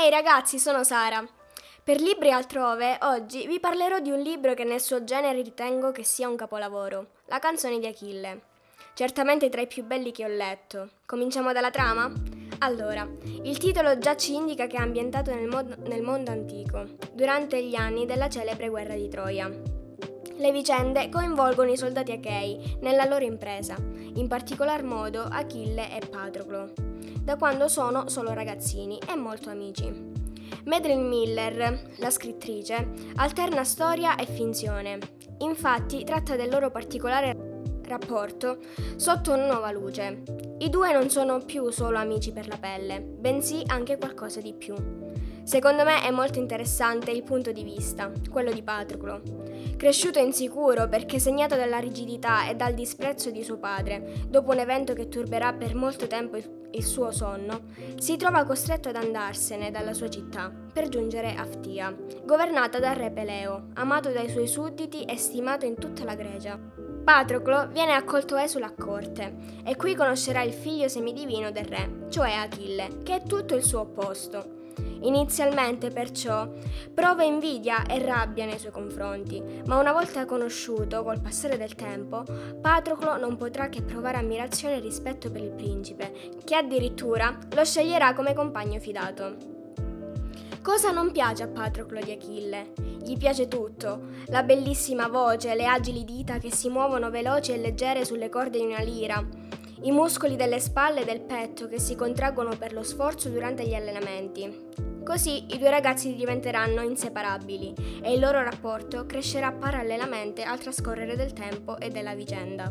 Ehi ragazzi, sono Sara. Per Libri altrove, oggi vi parlerò di un libro che nel suo genere ritengo che sia un capolavoro, La canzone di Achille. Certamente tra i più belli che ho letto. Cominciamo dalla trama? Allora, il titolo già ci indica che è ambientato nel, mod- nel mondo antico, durante gli anni della celebre guerra di Troia. Le vicende coinvolgono i soldati achei nella loro impresa, in particolar modo Achille e Patroclo, da quando sono solo ragazzini e molto amici. Madeline Miller, la scrittrice, alterna storia e finzione. Infatti tratta del loro particolare rapporto sotto una nuova luce. I due non sono più solo amici per la pelle, bensì anche qualcosa di più. Secondo me è molto interessante il punto di vista, quello di Patroclo. Cresciuto insicuro perché segnato dalla rigidità e dal disprezzo di suo padre, dopo un evento che turberà per molto tempo il suo sonno, si trova costretto ad andarsene dalla sua città per giungere a Ftia, governata dal re Peleo, amato dai suoi sudditi e stimato in tutta la Grecia. Patroclo viene accolto esule a corte e qui conoscerà il figlio semidivino del re, cioè Achille, che è tutto il suo opposto. Inizialmente, perciò, prova invidia e rabbia nei suoi confronti, ma una volta conosciuto, col passare del tempo, Patroclo non potrà che provare ammirazione e rispetto per il principe, che addirittura lo sceglierà come compagno fidato. Cosa non piace a Patroclo di Achille? Gli piace tutto, la bellissima voce, le agili dita che si muovono veloci e leggere sulle corde di una lira, i muscoli delle spalle e del petto che si contraggono per lo sforzo durante gli allenamenti. Così i due ragazzi diventeranno inseparabili e il loro rapporto crescerà parallelamente al trascorrere del tempo e della vicenda.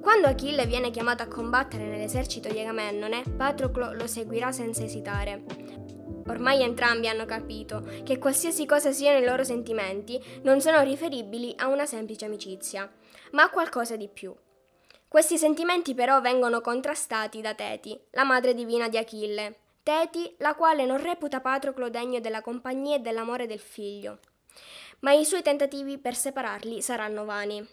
Quando Achille viene chiamato a combattere nell'esercito di Agamennone, Patroclo lo seguirà senza esitare. Ormai entrambi hanno capito che qualsiasi cosa siano i loro sentimenti non sono riferibili a una semplice amicizia, ma a qualcosa di più. Questi sentimenti però vengono contrastati da Teti, la madre divina di Achille. Teti, la quale non reputa Patroclo degno della compagnia e dell'amore del figlio. Ma i suoi tentativi per separarli saranno vani.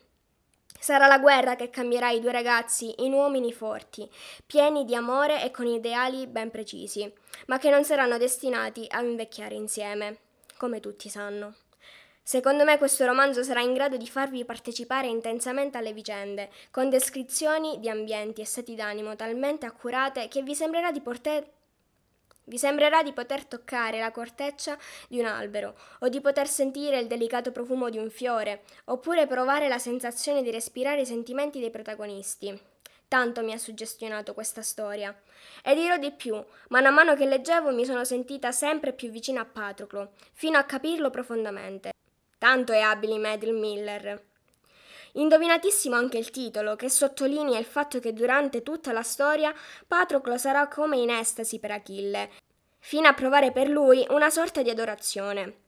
Sarà la guerra che cambierà i due ragazzi in uomini forti, pieni di amore e con ideali ben precisi, ma che non saranno destinati a invecchiare insieme, come tutti sanno. Secondo me questo romanzo sarà in grado di farvi partecipare intensamente alle vicende, con descrizioni di ambienti e stati d'animo talmente accurate che vi sembrerà di poter vi sembrerà di poter toccare la corteccia di un albero, o di poter sentire il delicato profumo di un fiore, oppure provare la sensazione di respirare i sentimenti dei protagonisti. Tanto mi ha suggestionato questa storia. E dirò di più, mano a mano che leggevo mi sono sentita sempre più vicina a Patroclo, fino a capirlo profondamente. Tanto è abile Madeline Miller. Indovinatissimo anche il titolo, che sottolinea il fatto che durante tutta la storia Patroclo sarà come in estasi per Achille, fino a provare per lui una sorta di adorazione.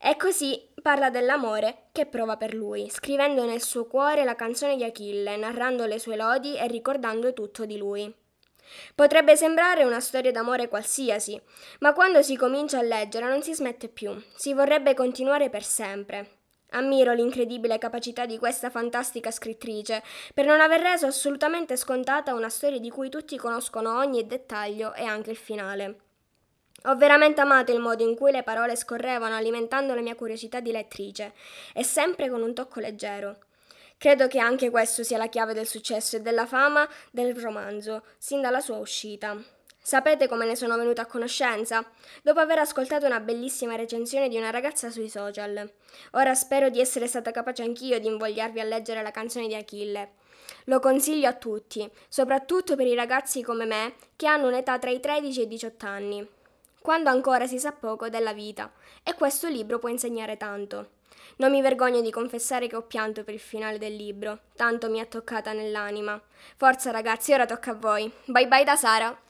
E così parla dell'amore che prova per lui, scrivendo nel suo cuore la canzone di Achille, narrando le sue lodi e ricordando tutto di lui. Potrebbe sembrare una storia d'amore qualsiasi, ma quando si comincia a leggere non si smette più, si vorrebbe continuare per sempre. Ammiro l'incredibile capacità di questa fantastica scrittrice per non aver reso assolutamente scontata una storia di cui tutti conoscono ogni dettaglio e anche il finale. Ho veramente amato il modo in cui le parole scorrevano alimentando la mia curiosità di lettrice, e sempre con un tocco leggero. Credo che anche questo sia la chiave del successo e della fama del romanzo, sin dalla sua uscita. Sapete come ne sono venuta a conoscenza? Dopo aver ascoltato una bellissima recensione di una ragazza sui social. Ora spero di essere stata capace anch'io di invogliarvi a leggere la canzone di Achille. Lo consiglio a tutti, soprattutto per i ragazzi come me che hanno un'età tra i 13 e i 18 anni, quando ancora si sa poco della vita, e questo libro può insegnare tanto. Non mi vergogno di confessare che ho pianto per il finale del libro, tanto mi ha toccata nell'anima. Forza ragazzi, ora tocca a voi. Bye bye da Sara!